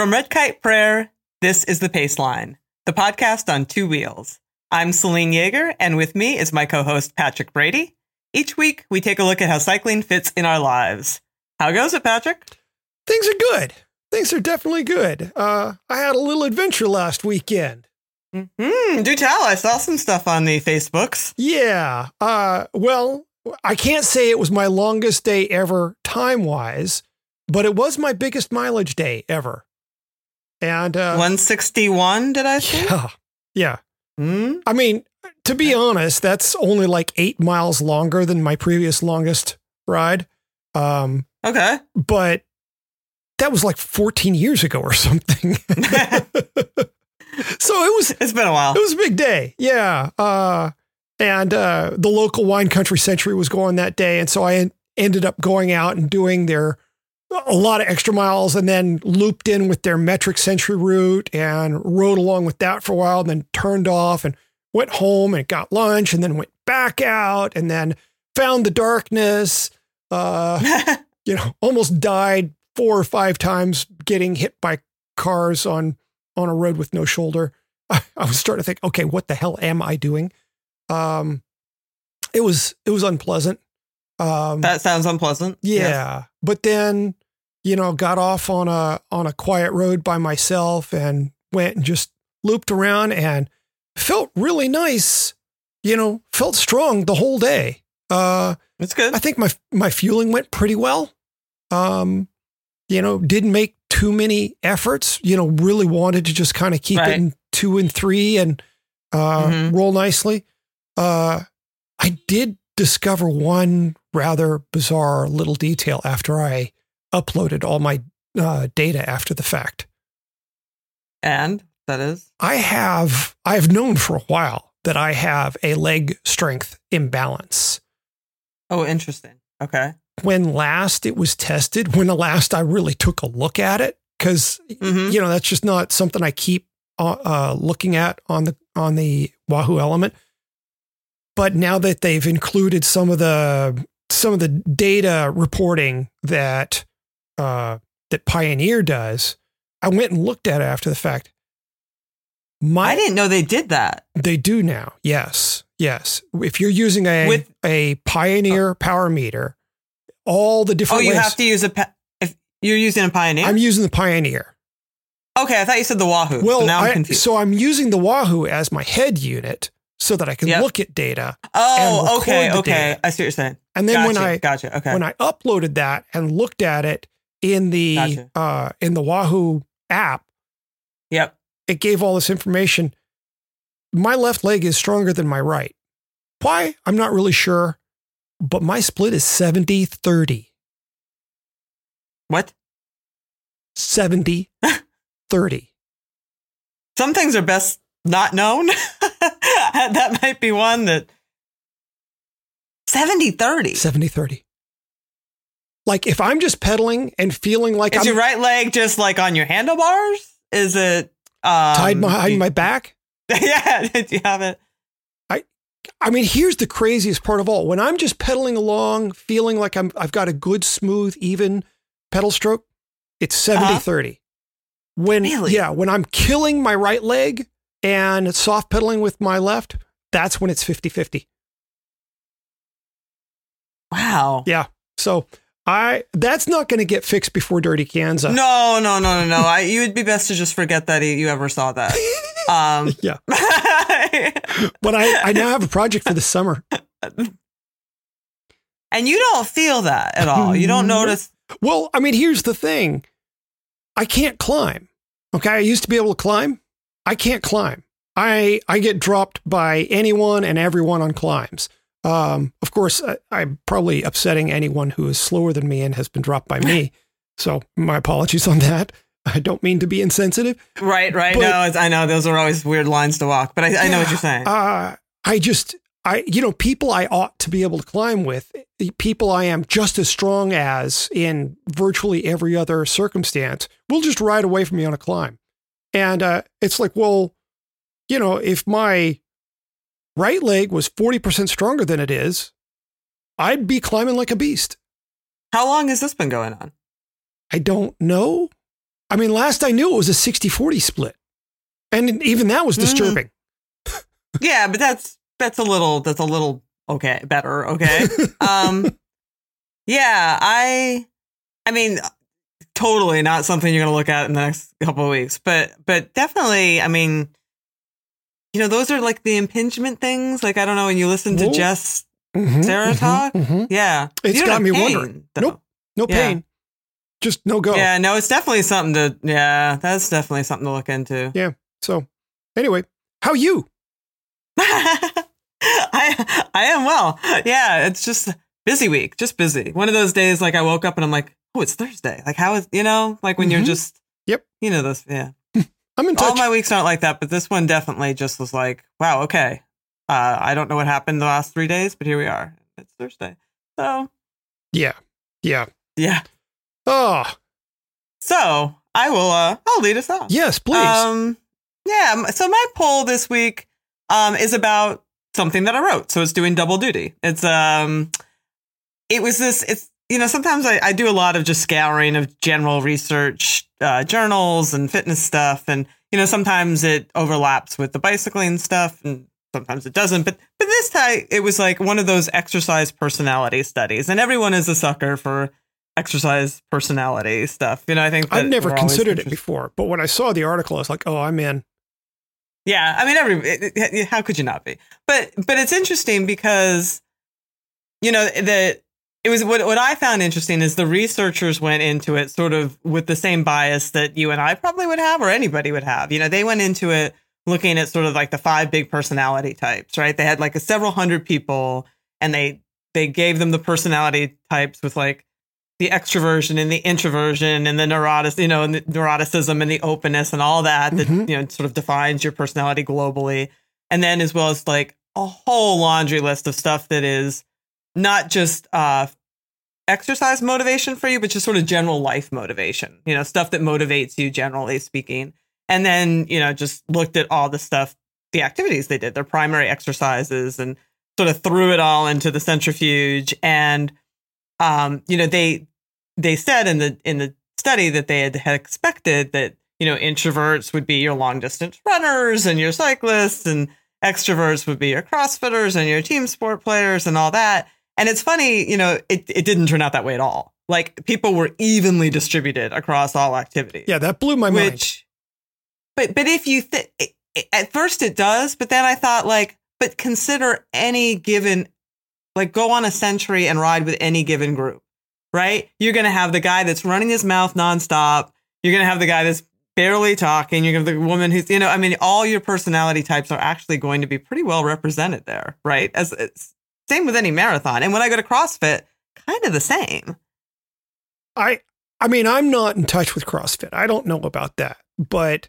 From Red Kite Prayer, this is The Paceline, the podcast on two wheels. I'm Selene Yeager, and with me is my co host Patrick Brady. Each week, we take a look at how cycling fits in our lives. How goes it, Patrick? Things are good. Things are definitely good. Uh, I had a little adventure last weekend. Hmm, do tell. I saw some stuff on the Facebooks. Yeah. Uh, well, I can't say it was my longest day ever time wise, but it was my biggest mileage day ever. And uh, 161, did I say? yeah, yeah. Hmm? I mean, to be honest, that's only like eight miles longer than my previous longest ride. Um, Okay. but that was like 14 years ago or something. so it was It's been a while. it was a big day. Yeah. Uh, and uh, the local wine country century was going that day. And so I en- ended up going out and doing their a lot of extra miles and then looped in with their metric century route and rode along with that for a while and then turned off and went home and got lunch and then went back out and then found the darkness. Uh, you know, almost died four or five times getting hit by cars on on a road with no shoulder. I, I was starting to think, okay, what the hell am I doing? Um, it was it was unpleasant. Um, that sounds unpleasant. yeah, Yes. but then you know, got off on a on a quiet road by myself and went and just looped around and felt really nice. You know, felt strong the whole day. Uh, It's good. I think my my fueling went pretty well. Um, you know, didn't make too many efforts. You know, really wanted to just kind of keep Right. it in two and three and uh, Mhm. roll nicely. Uh, I did discover one rather bizarre little detail after I uploaded all my uh, data after the fact. and that is? I have I've known for a while that I have a leg strength imbalance. Oh, interesting. Okay. when last it was tested, when the last I really took a look at it, because Mhm. you know that's just not something I keep uh, uh, looking at on the on the Wahoo ELEMNT. But now that they've included some of the some of the data reporting that uh, that Pioneer does, I went and looked at it after the fact. My I didn't know they did that. they do now. Yes. Yes. If you're using a With- a Pioneer power meter, all the different. Oh, you ways. have to use a if you're using a Pioneer. I'm using the Pioneer. okay, I thought you said the Wahoo. Well, so now I'm I- confused. so I'm using the Wahoo as my head unit so that I can Yep. look at data. oh, okay, okay. data. I see what you're saying. And then gotcha, when I gotcha. Okay. when I uploaded that and looked at it in the Gotcha. uh, in the Wahoo app, yep. it gave all this information. My left leg is stronger than my right. Why? I'm not really sure, but my split is 70 30. What? 70 30. Some things are best not known. that might be one that 70 30. 70 30. Like if I'm just pedaling and feeling like Is I'm Is your right leg just like on your handlebars? Is it um, tied behind my back, yeah, do you have it? I mean, here's the craziest part of all. When I'm just pedaling along, feeling like I'm I've got a good, smooth, even pedal stroke, it's 70 Uh-huh. 30. When Really? yeah, when I'm killing my right leg and soft pedaling with my left, that's when it's 50 50. Wow. Yeah. So I that's not going to get fixed before Dirty Kanza. No, no, no, no, no. I, you would be best to just forget that you ever saw that. Um, Yeah. But I, I now have a project for the summer. and you don't feel that at all. You don't notice. Well, I mean, here's the thing. I can't climb. Okay, I used to be able to climb. I can't climb. I I get dropped by anyone and everyone on climbs. Um, of course, I, I'm probably upsetting anyone who is slower than me and has been dropped by me. so my apologies on that. I don't mean to be insensitive. Right, right. But- no, it's, I know those are always weird lines to walk, but I, I know what you're saying. Uh, I just, I, you know, people I ought to be able to climb with, people I am just as strong as in virtually every other circumstance, will just ride away from me on a climb. And uh, it's like, well, you know, if my right leg was 40% stronger than it is, I'd be climbing like a beast. How long has this been going on? I don't know. I mean, last I knew it was a 60 40 split. And even that was Mhm. disturbing. Yeah, but that's that's a little that's a little okay, better, okay? um yeah, I I mean totally not something you're going to look at in the next couple of weeks, but but definitely, I mean you know, those are like the impingement things. Like I don't know when you listen to Whoa. Jess Mhm, Sarah mhm, talk? mhm. Yeah. It's got me pain, wondering. though. Nope. No Yeah. pain. Just no go. Yeah, no, it's definitely something to yeah, that's definitely something to look into. Yeah. So anyway, how you? I I am well. Yeah, it's just busy week, just busy. One of those days like I woke up and I'm like, "Oh, it's Thursday." Like how is, you know, like when you're Mhm. just Yep. You know those yeah. I'm in All my weeks aren't like that, but this one definitely just was like, "Wow, okay." Uh I don't know what happened the last 3 days, but here we are. It's Thursday. So, yeah. Yeah. yeah. Oh, So, I will uh I'll lead us off. yes, please. Um, yeah. So my poll this week um, is about something that I wrote. So it's doing double duty. It's um, it was this. It's you know sometimes I, I do a lot of just scouring of general research uh, journals and fitness stuff, and you know sometimes it overlaps with the bicycling stuff, and sometimes it doesn't. But but this time it was like one of those exercise personality studies, and everyone is a sucker for exercise personality stuff. You know, I think I've never considered it before, but when I saw the article, I was like, oh, I'm in. Yeah, I mean, every it- it- how could you not be? But but it's interesting because you know the it was what what I found interesting is the researchers went into it sort of with the same bias that you and I probably would have or anybody would have. You know, they went into it looking at sort of like the five big personality types, right? They had like a several hundred people and they they gave them the personality types with like the extroversion and the introversion and the neurotic, you know, and the neuroticism and the openness and all that that Mhm. you know sort of defines your personality globally. And then as well as like a whole laundry list of stuff that is not just uh exercise motivation for you, but just sort of general life motivation, you know, stuff that motivates you generally speaking. And then, you know, just looked at all the stuff, the activities they did, their primary exercises and sort of threw it all into the centrifuge. And um, you know, they they said in the in the study that they had, had expected that, you know, introverts would be your long distance runners and your cyclists and extroverts would be your crossfitters and your team sport players and all that. And it's funny, you know, it, it didn't turn out that way at all. Like people were evenly distributed across all activities. Yeah, that blew my mind. Which, but but if you th- it- it- at first it does, but then I thought like, but consider any given, like go on a century and ride with any given group, right? You're gonna have the guy that's running his mouth nonstop. You're gonna have the guy that's barely talking. You're gonna have the woman who's, you know, I mean, all your personality types are actually going to be pretty well represented there, right? As it's same with any marathon. And when I go to CrossFit, kind of the same. I I mean, I'm not in touch with CrossFit. I don't know about that. But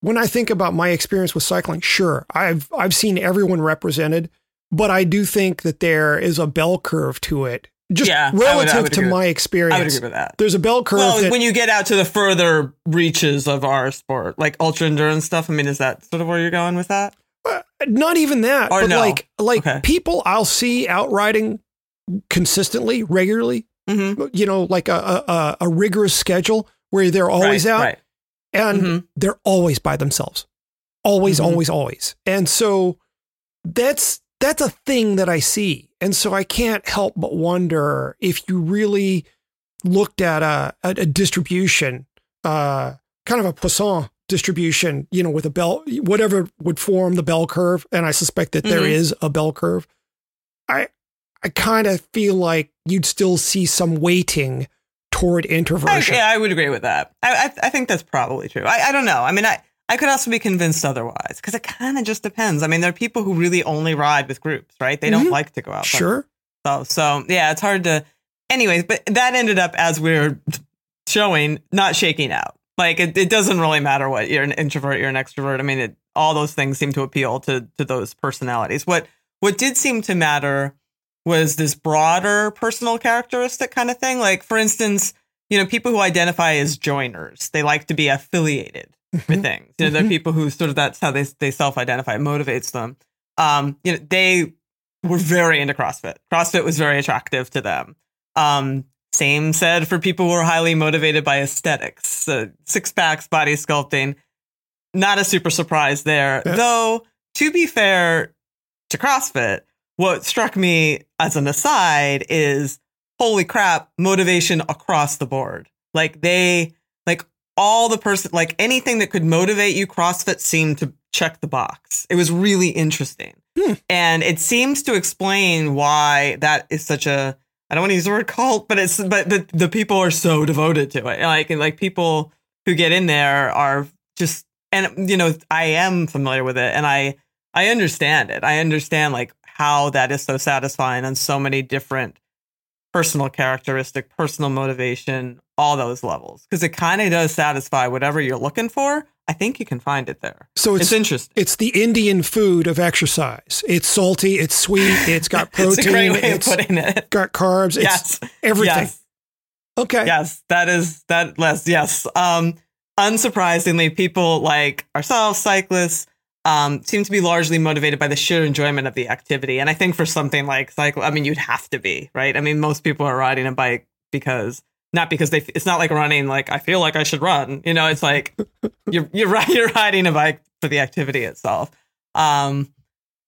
when I think about my experience with cycling, sure, I've I've seen everyone represented, but I do think that there is a bell curve to it. Just Yeah, I would- I relative would to my I would experience. agree with that. There's a bell curve Well, that when you get out to the further reaches of our sport, like ultra endurance stuff, I mean, is that sort of where you're going with that? Not even that, Or but no. like like Okay. people I'll see out riding consistently, regularly. Mm-hmm. You know, like a a, a rigorous schedule where they're always right, out Right. and Mhm. they're always by themselves, always, Mhm. always, always. And so that's that's a thing that I see, and so I can't help but wonder if you really looked at a a, a distribution, uh, kind of a Poisson distribution, you know, with a bell, whatever would form the bell curve, and I suspect that there Mhm. is a bell curve. I I kind of feel like you'd still see some weighting toward I, introversion. yeah, I would agree with that. I, I I think that's probably true. I, I don't know. I mean, I I could also be convinced otherwise because it kind of just depends. I mean, there are people who really only ride with groups, right? They don't Mhm. like to go out. Sure. so, so yeah, it's hard to. Anyways, but that ended up as we are showing, not shaking out. Like it, it doesn't really matter what you're an introvert, you're an extrovert. I mean, it, all those things seem to appeal to to those personalities. What what did seem to matter was this broader personal characteristic kind of thing. Like for instance, you know, people who identify as joiners, they like to be affiliated with Mhm. things. You know, the Mhm. people who sort of that's how they they self identify, motivates them. Um, you know, they were very into CrossFit. CrossFit was very attractive to them. Um, same said for people who are highly motivated by aesthetics, uh, six packs, body sculpting. Not a super surprise there, though. To be fair to CrossFit, what struck me as an aside is holy crap, motivation across the board. Like they, like all the person, like anything that could motivate you, CrossFit seemed to check the box. It was really interesting. Hmm. And it seems to explain why that is such a, I don't want to use the word cult, but it's, but the, the people are so devoted to it. Like, like people who get in there are just, and you know, I am familiar with it and I, I understand it. I understand like how that is so satisfying on so many different personal characteristic, personal motivation, all those levels. Because it kind of does satisfy whatever you're looking for. I think you can find it there. So It's, it's interesting. it's the Indian food of exercise. It's salty. It's sweet. It's got protein. it's a great way of putting it. got carbs. It's yes. everything. Yes. Okay. Yes. That is that less. Yes. Um, unsurprisingly, people like ourselves, cyclists, um, seem to be largely motivated by the sheer enjoyment of the activity. And I think for something like cycle, I mean, you'd have to be, right? I mean, most people are riding a bike because not because they, it's not like running, like, I feel like I should run. You know, it's like you're, you're, you're riding a bike for the activity itself. Um,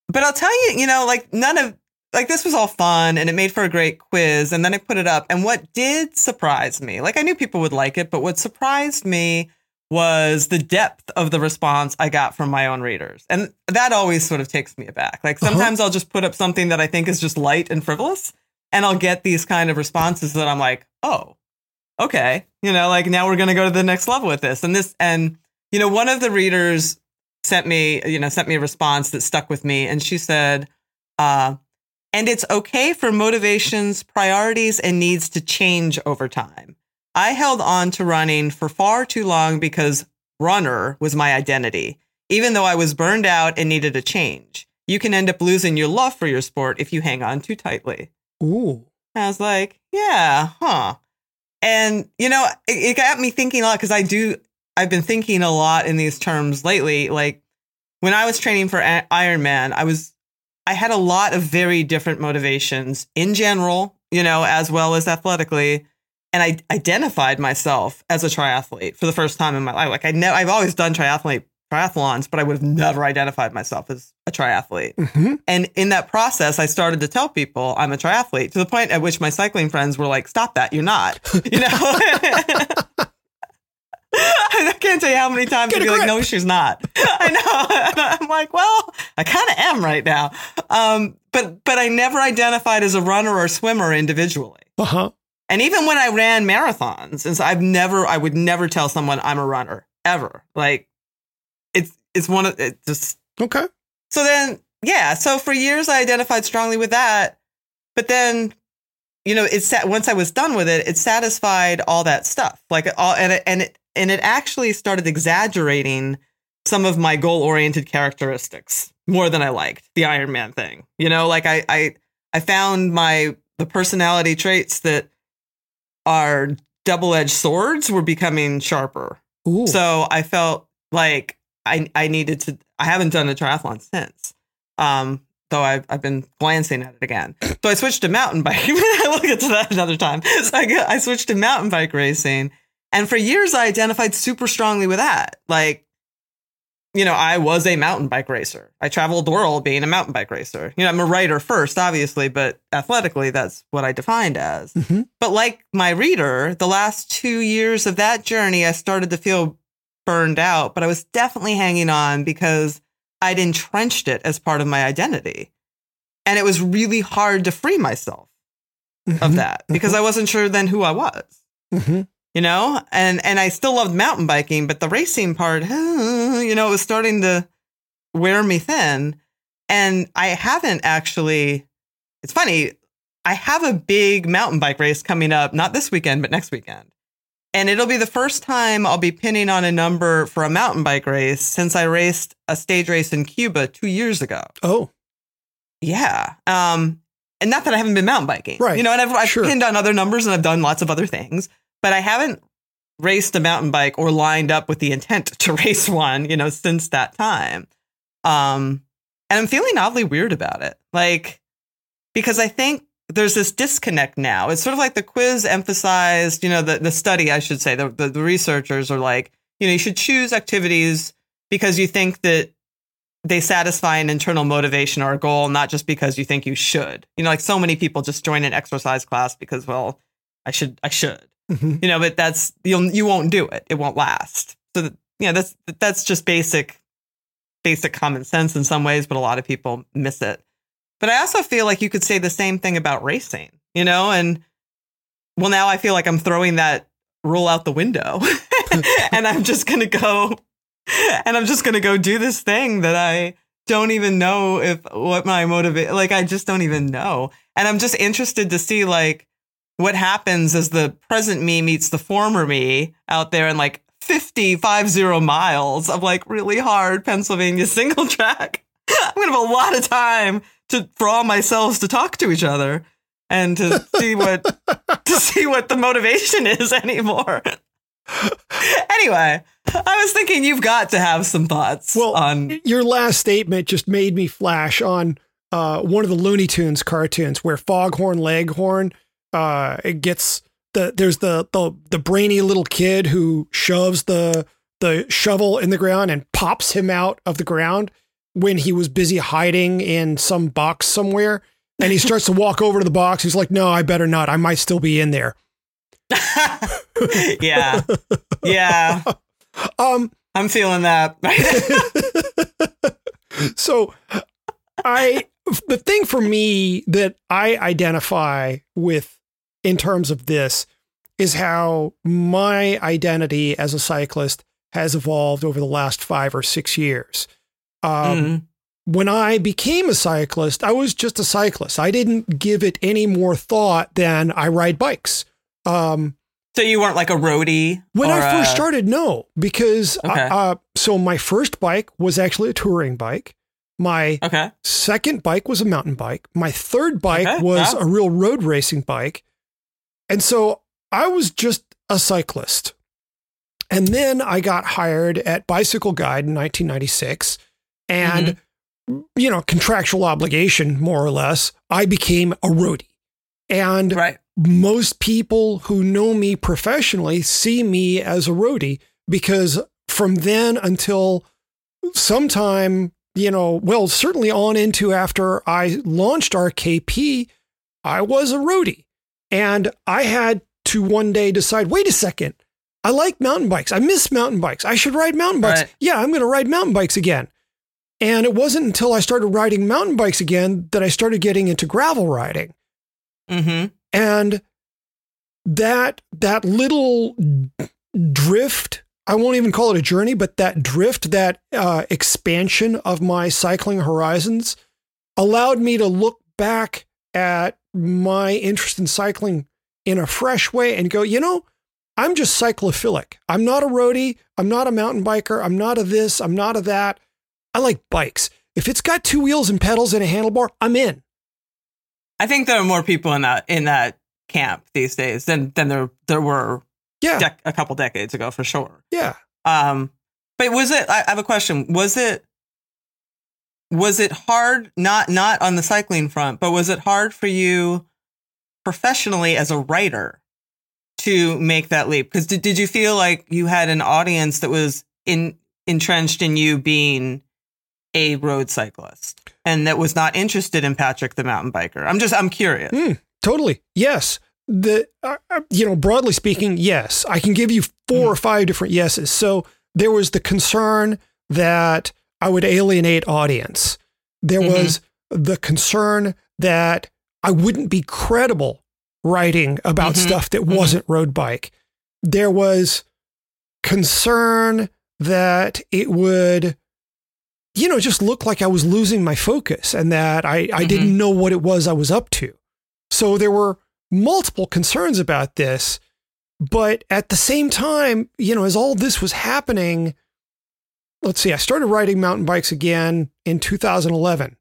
but I'll tell you, you know, like none of, like this was all fun and it made for a great quiz. And then I put it up. And what did surprise me, like I knew people would like it, but what surprised me was the depth of the response I got from my own readers. And that always sort of takes me aback. Like Uh-huh. sometimes I'll just put up something that I think is just light and frivolous, and I'll get these kind of responses that I'm like, oh, okay. You know, like now we're going to go to the next level with this. And this, and, you know, one of the readers sent me, you know, sent me a response that stuck with me. And she said, uh, and it's okay for motivations, priorities, and needs to change over time. I held on to running for far too long because runner was my identity, even though I was burned out and needed a change. You can end up losing your love for your sport if you hang on too tightly. Ooh. I was like, yeah, huh. And, you know, it, it got me thinking a lot because I do, I've been thinking a lot in these terms lately. Like when I was training for Ironman, I was, I had a lot of very different motivations in general, you know, as well as athletically. And I identified myself as a triathlete for the first time in my life. Like I know I've always done triathlete triathlons, but I would have never identified myself as a triathlete. hmm And in that process, I started to tell people I'm a triathlete to the point at which my cycling friends were like, stop that. You're not, you know? I can't tell you how many times they'd be like, no, she's not. I know. I'm like, well, I kind of am right now. Um, but, but I never identified as a runner or swimmer individually. Uh huh. And even when I ran marathons, and so I've never, I would never tell someone I'm a runner ever. Like it's, one of, it just, Okay. so then, yeah. So for years, I identified strongly with that. But then, you know, it's sat once I was done with it, it satisfied all that stuff. Like all, and it, and it, and it actually started exaggerating some of my goal oriented characteristics more than I liked the Iron Man thing. You know, like I, I, I found my, the personality traits that are double edged swords were becoming sharper. Ooh. So I felt like I I needed to. I haven't done a triathlon since, um, though I've I've been glancing at it again. So I switched to mountain bike. we'll get to that another time. So I, I switched to mountain bike racing, and for years I identified super strongly with that. Like, you know, I was a mountain bike racer. I traveled the world being a mountain bike racer. You know, I'm a writer first, obviously, but athletically, that's what I defined as. hmm But like my reader, the last two years of that journey, I started to feel burned out, but I was definitely hanging on because I'd entrenched it as part of my identity. And it was really hard to free myself of that because I wasn't sure then who I was. hmm you know, and and I still loved mountain biking, but the racing part, you know, it was starting to wear me thin. And I haven't actually. It's funny. I have a big mountain bike race coming up, not this weekend, but next weekend. And it'll be the first time I'll be pinning on a number for a mountain bike race since I raced a stage race in Cuba two years ago. Oh, Yeah. Um, and not that I haven't been mountain biking. Right. You know, and I've, I've Sure. pinned on other numbers and I've done lots of other things, but I haven't raced a mountain bike or lined up with the intent to race one, you know, since that time. Um, and I'm feeling oddly weird about it. Like, because I think there's this disconnect now. It's sort of like the quiz emphasized, you know, the, the study, I should say, the, the, the researchers are like, you know, you should choose activities because you think that they satisfy an internal motivation or a goal, not just because you think you should. You know, like so many people just join an exercise class because, well, I should, I should. Mhm. You know, but that's you'll you won't do it. It won't last. So that, you know, that's that's just basic, basic common sense in some ways, but a lot of people miss it. But I also feel like you could say the same thing about racing. You know, and well, now I feel like I'm throwing that rule out the window, and I'm just gonna go and I'm just gonna go do this thing that I don't even know if what my motivate like I just don't even know. And I'm just interested to see like what happens as the present me meets the former me out there in like 50, 50 miles of like really hard Pennsylvania single track. I'm gonna have a lot of time to for all myself to talk to each other and to see what to see what the motivation is anymore. anyway, I was thinking you've got to have some thoughts Well, on your last statement just made me flash on uh, one of the Looney Tunes cartoons where Foghorn Leghorn uh, it gets the there's the, the the brainy little kid who shoves the the shovel in the ground and pops him out of the ground when he was busy hiding in some box somewhere. And he starts to walk over to the box. He's like, "No, I better not. I might still be in there." yeah. Yeah. Um, I'm feeling that. so I the thing for me that I identify with in terms of this is how my identity as a cyclist has evolved over the last five or six years. Um, Mhm. When I became a cyclist, I was just a cyclist. I didn't give it any more thought than I ride bikes. Um, So you weren't like a roadie? when I first a- started, no, because uh, Okay. uh, so my first bike was actually a touring bike. My Okay. second bike was a mountain bike. My third bike Okay, was wow. a real road racing bike. And so I was just a cyclist. And then I got hired at Bicycle Guide in 1996. And, Mm-hmm. you know, contractual obligation, more or less, I became a roadie. And Right. most people who know me professionally see me as a roadie because from then until sometime, you know, well, certainly on into after I launched RKP, I was a roadie. And I had to one day decide wait a second, I like mountain bikes. I miss mountain bikes. I should ride mountain bikes. Right. Yeah, I'm going to ride mountain bikes again. And it wasn't until I started riding mountain bikes again that I started getting into gravel riding. Mm-hmm. and that that little drift i won't even call it a journey but that drift that uh, expansion of my cycling horizons allowed me to look back at my interest in cycling in a fresh way and go you know i'm just cyclophilic. I'm not a roadie. I'm not a mountain biker. I'm not a this. I'm not a that i like bikes if it's got two wheels and pedals and a handlebar i'm in I think there are more people in that in that camp these days than than there there were yeah dec- a couple decades ago for sure. yeah Um, but was it? I I have a question. Was it? Was it hard? Not not on the cycling front, but was it hard for you professionally as a writer to make that leap? Because did, did you feel like you had an audience that was in entrenched in you being a road cyclist and that was not interested in Patrick the mountain biker? I'm just I'm curious. Mm, totally. Yes. The uh, uh, you know broadly speaking, yes. I can give you four or five different yeses. So there was the concern that I would alienate audience. There Mhm. was the concern that I wouldn't be credible writing about Mhm. stuff that Mhm. wasn't road bike. there was concern that it would, you know, it just looked like I was losing my focus and that I, I Mhm. didn't know what it was I was up to. So there were multiple concerns about this. But at the same time, you know, as all this was happening, let's see, I started riding mountain bikes again in 2011.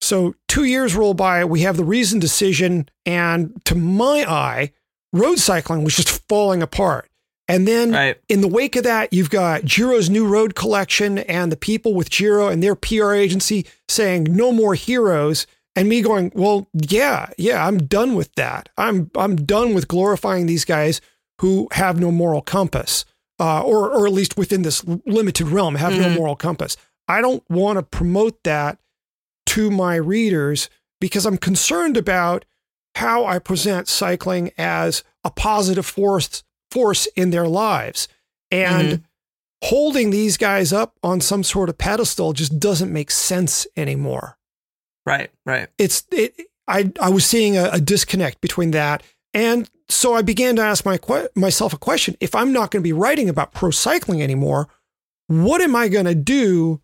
So two years roll by, we have the Reasoned Decision, and to my eye, road cycling was just falling apart. And then Right. in the wake of that, you've got Giro's new road collection and the people with Jiro and their PR agency saying no more heroes, and me going, well, yeah, yeah, I'm done with that. I'm I'm done with glorifying these guys who have no moral compass, uh, or or at least within this limited realm have no Mhm. moral compass. I don't want to promote that to my readers because I'm concerned about how I present cycling as a positive force force in their lives. And mm-hmm. holding these guys up on some sort of pedestal just doesn't make sense anymore. Right. Right. It's it I I was seeing a, a disconnect between that and so I began to ask my que- myself a question. If I'm not going to be writing about pro cycling anymore, what am I going to do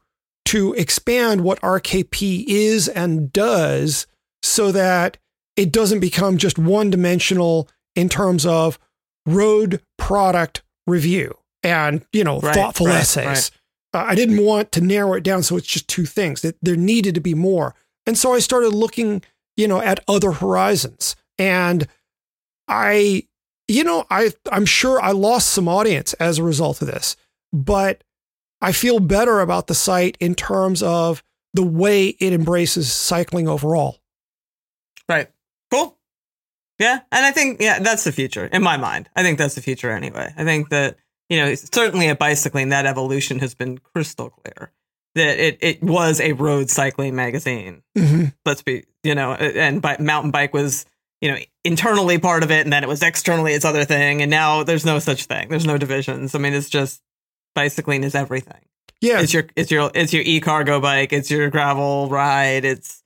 to expand what RKP is and does so that it doesn't become just one dimensional in terms of road product review and, you know, Right, thoughtful right, essays. Uh, I didn't want to narrow it down so it's just two things. That there needed to be more. And so I started looking, you know, at other horizons. And I, you know, I I'm sure I lost some audience as a result of this, but I feel better about the site in terms of the way it embraces cycling overall. Right. Yeah. And I think, yeah, that's the future in my mind. I think that's the future anyway. I think that, you know, certainly at bicycling, that evolution has been crystal clear that it, it was a road cycling magazine. Mhm. Let's be, you know, and bi- mountain bike was, you know, internally part of it and then it was externally its other thing. And now there's no such thing. There's no divisions. I mean, it's just bicycling is everything. Yeah, It's your, it's your, it's your e cargo bike. It's your gravel ride. It's,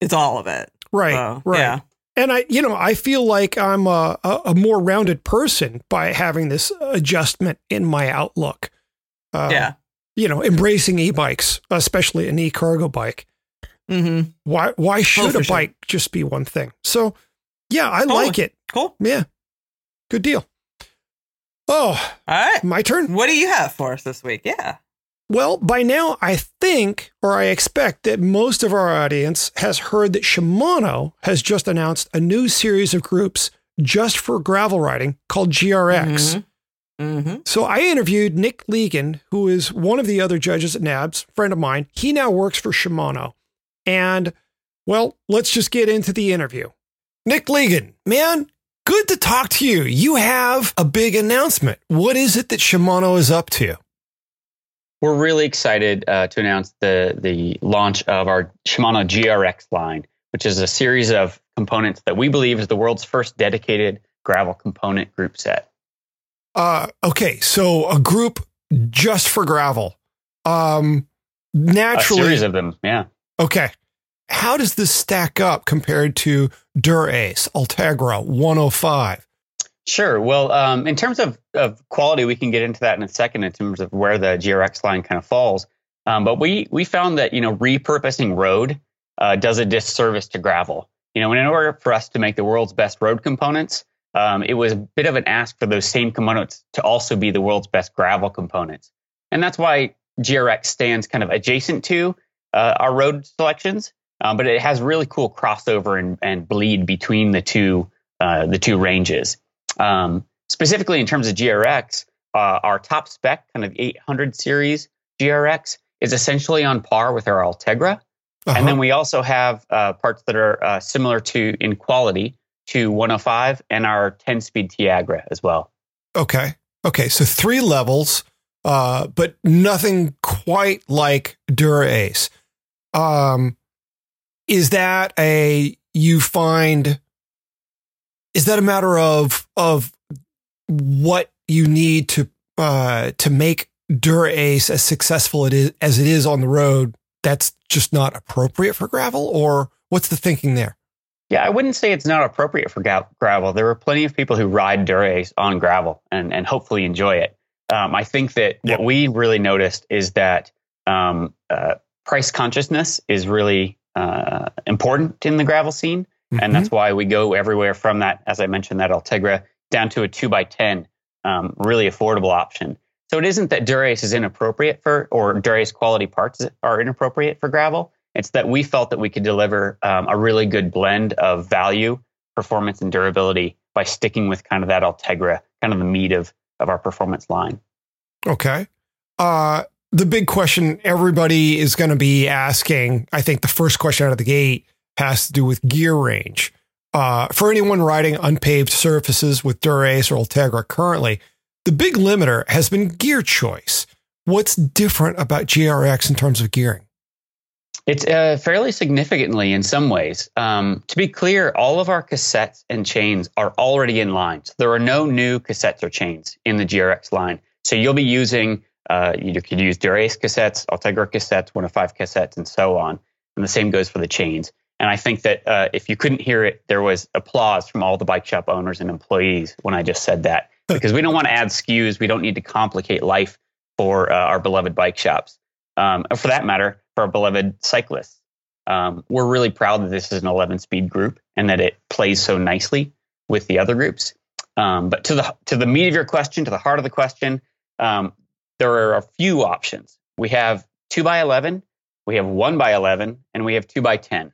it's all of it. right, So, right. Yeah. And I, you know, I feel like I'm a, a, more rounded person by having this adjustment in my outlook. Uh, yeah. You know, embracing e-bikes, especially an e-cargo bike. Mm-hmm. Why? Why should for a sure. bike just be one thing? So, yeah, I Totally. like it. Cool. Yeah, good deal. Oh, All right. my turn. What do you have for us this week? Yeah. Well, by now, I think or I expect that most of our audience has heard that Shimano has just announced a new series of groups just for gravel riding called GRX. Mm-hmm. So I interviewed Nick Legan, who is one of the other judges at NAHBS, friend of mine. He now works for Shimano. And well, let's just get into the interview. Nick Legan, man, good to talk to you. You have a big announcement. What is it that Shimano is up to? We're really excited uh, to announce the the launch of our Shimano GRX line, which is a series of components that we believe is the world's first dedicated gravel component group set. Uh, okay, so a group just for gravel. Um, A naturally, series of them, yeah. okay. How does this stack up compared to Dura-Ace, Ultegra 105? Sure. Well, um, in terms of, of quality, we can get into that in a second in terms of where the GRX line kind of falls. Um, but we we found that you know repurposing road uh, does a disservice to gravel. You know, and in order for us to make the world's best road components, um, it was a bit of an ask for those same components to also be the world's best gravel components, and that's why GRX stands kind of adjacent to uh, our road selections, um, but it has really cool crossover and, and bleed between the two uh, the two ranges. Um, specifically in terms of GRX, uh, our top spec, kind of 800 series GRX, is essentially on par with our Ultegra. Uh-huh. And then we also have uh, parts that are uh, similar to in quality to 105 and our 10 speed Tiagra as well. Okay. Okay. So three levels, uh, but nothing quite like Dura-Ace. Um, is that a, you find, is that a matter of, of what you need to, uh, to make Dura-Ace as successful it is, as it is on the road? That's just not appropriate for gravel or what's the thinking there? Yeah, I wouldn't say it's not appropriate for gra- gravel. There are plenty of people who ride Dura-Ace on gravel and, and hopefully enjoy it. Um, I think that what we really noticed is that um, uh, price consciousness is really uh, important in the gravel scene. Mm-hmm. And that's why we go everywhere from that, as I mentioned, that Ultegra down to a two by 10, um, really affordable option. So it isn't that Dura-Ace is inappropriate for, or Dura-Ace quality parts are inappropriate for gravel. It's that we felt that we could deliver um, a really good blend of value, performance, and durability by sticking with kind of that Ultegra, kind of the meat of, of our performance line. Okay. Uh, the big question everybody is going to be asking, I think the first question out of the gate has to do with gear range. Uh, for anyone riding unpaved surfaces with Dura-Ace or Ultegra currently, the big limiter has been gear choice. What's different about GRX in terms of gearing? It's uh, fairly significantly in some ways. Um, to be clear, all of our cassettes and chains are already in line. There are no new cassettes or chains in the GRX line. So you'll be using, uh, you could use Dura-Ace cassettes, Ultegra cassettes, 105 cassettes, and so on. And the same goes for the chains. And I think that uh, if you couldn't hear it, there was applause from all the bike shop owners and employees when I just said that. Because we don't want to add SKUs. We don't need to complicate life for uh, our beloved bike shops. Um, for that matter, for our beloved cyclists. Um, we're really proud that this is an 11 speed group and that it plays so nicely with the other groups. Um, but to the to the meat of your question, to the heart of the question, um, there are a few options. We have two by 11, we have one by 11, and we have two by 10.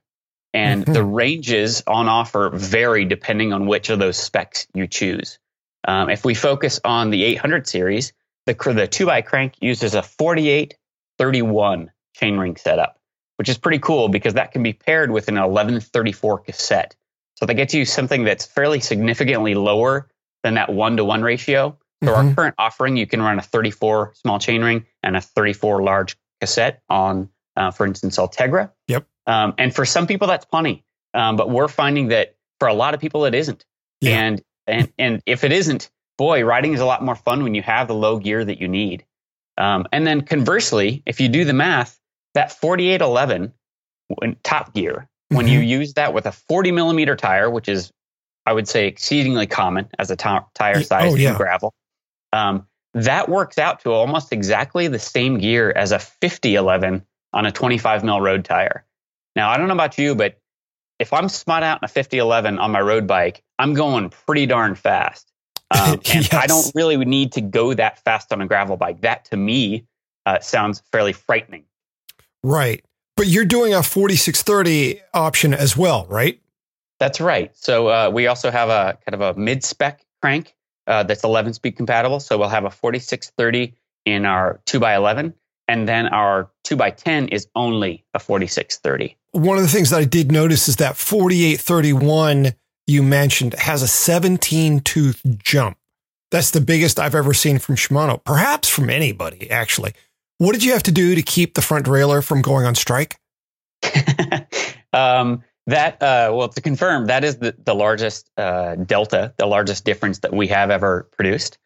And the ranges on offer vary depending on which of those specs you choose. Um, if we focus on the 800 series, the, the 2 by crank uses a 48 31 chainring setup, which is pretty cool because that can be paired with an 1134 cassette. So that gets you something that's fairly significantly lower than that one to one ratio. So mm-hmm. our current offering, you can run a 34 small chainring and a 34 large cassette on, uh, for instance, Ultegra. Yep. Um, and for some people, that's plenty. Um, but we're finding that for a lot of people, it isn't. Yeah. And and and if it isn't, boy, riding is a lot more fun when you have the low gear that you need. Um, and then conversely, if you do the math, that 4811 top gear, mm-hmm. when you mm-hmm. use that with a 40 millimeter tire, which is, I would say, exceedingly common as a t- tire size oh, yeah. in gravel, um, that works out to almost exactly the same gear as a 5011 on a 25 mil road tire. Now, I don't know about you, but if I'm spot out in a 5011 on my road bike, I'm going pretty darn fast. Um, and yes. I don't really need to go that fast on a gravel bike. That to me uh, sounds fairly frightening. Right. But you're doing a 4630 option as well, right? That's right. So uh, we also have a kind of a mid spec crank uh, that's 11 speed compatible. So we'll have a 4630 in our 2x11. And then our 2x10 is only a 4630. One of the things that I did notice is that 4831 you mentioned has a 17 tooth jump. That's the biggest I've ever seen from Shimano, perhaps from anybody, actually. What did you have to do to keep the front derailleur from going on strike? um, that, uh, well, to confirm, that is the, the largest uh, delta, the largest difference that we have ever produced.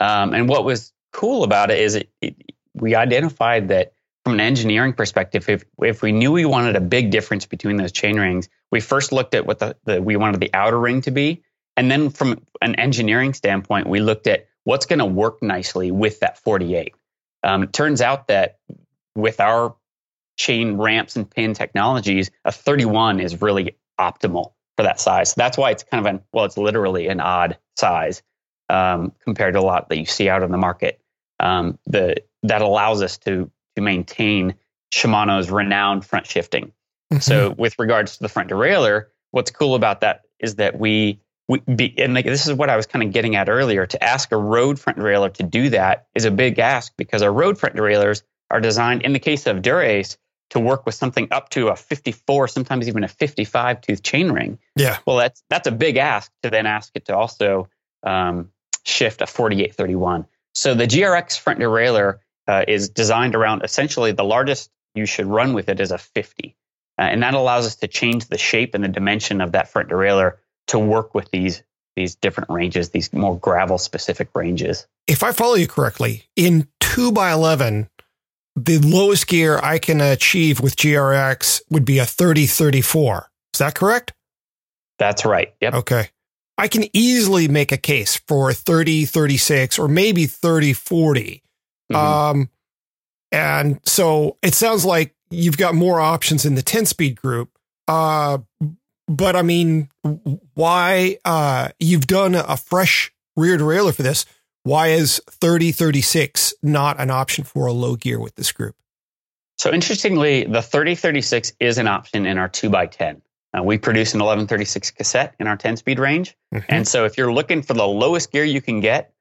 Um, and what was cool about it is it, it, we identified that from an engineering perspective, if if we knew we wanted a big difference between those chain rings, we first looked at what the, the we wanted the outer ring to be, and then from an engineering standpoint, we looked at what's going to work nicely with that 48. Um, it turns out that with our chain ramps and pin technologies, a 31 is really optimal for that size. So that's why it's kind of an well, it's literally an odd size um, compared to a lot that you see out on the market. Um, the that allows us to to maintain Shimano's renowned front shifting. Mm-hmm. So with regards to the front derailleur, what's cool about that is that we we be, and like this is what I was kind of getting at earlier. To ask a road front derailleur to do that is a big ask because our road front derailleurs are designed, in the case of Dura-Ace, to work with something up to a 54, sometimes even a 55 tooth chainring. Yeah. Well, that's that's a big ask to then ask it to also um, shift a 4831. So the GRX front derailleur uh, is designed around essentially the largest you should run with it is a 50. Uh, and that allows us to change the shape and the dimension of that front derailleur to work with these these different ranges, these more gravel specific ranges. If I follow you correctly, in 2 by 11 the lowest gear I can achieve with GRX would be a 3034. Is that correct? That's right. Yep. Okay. I can easily make a case for 30, 36, or maybe 30, 40. Mhm. Um, and so it sounds like you've got more options in the 10 speed group. Uh, but I mean, why, uh, you've done a fresh rear derailleur for this. Why is 30, 36 not an option for a low gear with this group? So interestingly, the 3036 is an option in our 2x10. Uh, we produce an 1136 cassette in our 10 speed range. Mhm. And so if you're looking for the lowest gear you can get,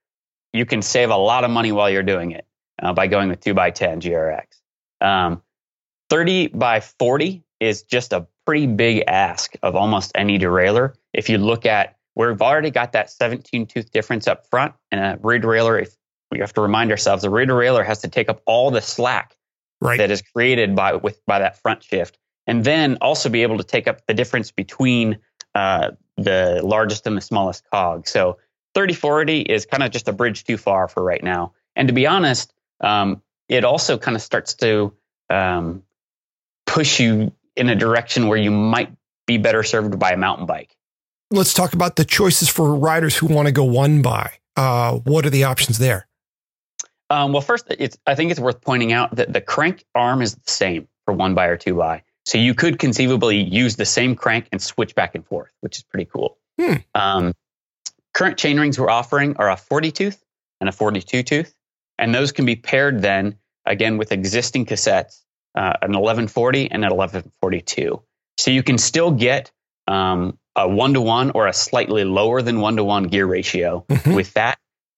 you can save a lot of money while you're doing it uh, by going with 2x10 GRX. Um, 30 by 40 is just a pretty big ask of almost any derailleur. If you look at, we've already got that 17 tooth difference up front, and a rear derailleur, if we have to remind ourselves, a rear derailleur has to take up all the slack Right. that is created by with by that front shift, and then also be able to take up the difference between uh, the largest and the smallest cog. So 3040 is kind of just a bridge too far for right now. And to be honest, um, it also kind of starts to um, push you in a direction where you might be better served by a mountain bike. Let's talk about the choices for riders who want to go one by. Uh, what are the options there? Um, well, first, it's I think it's worth pointing out that the crank arm is the same for one by or two by. So you could conceivably use the same crank and switch back and forth, which is pretty cool. Hmm. Um, current chain rings we're offering are a 40 tooth and a 42 tooth, and those can be paired then again with existing cassettes, uh, an 1140 and an 1142. So you can still get um, a one to one or a slightly lower than one to one gear ratio Mhm. with that.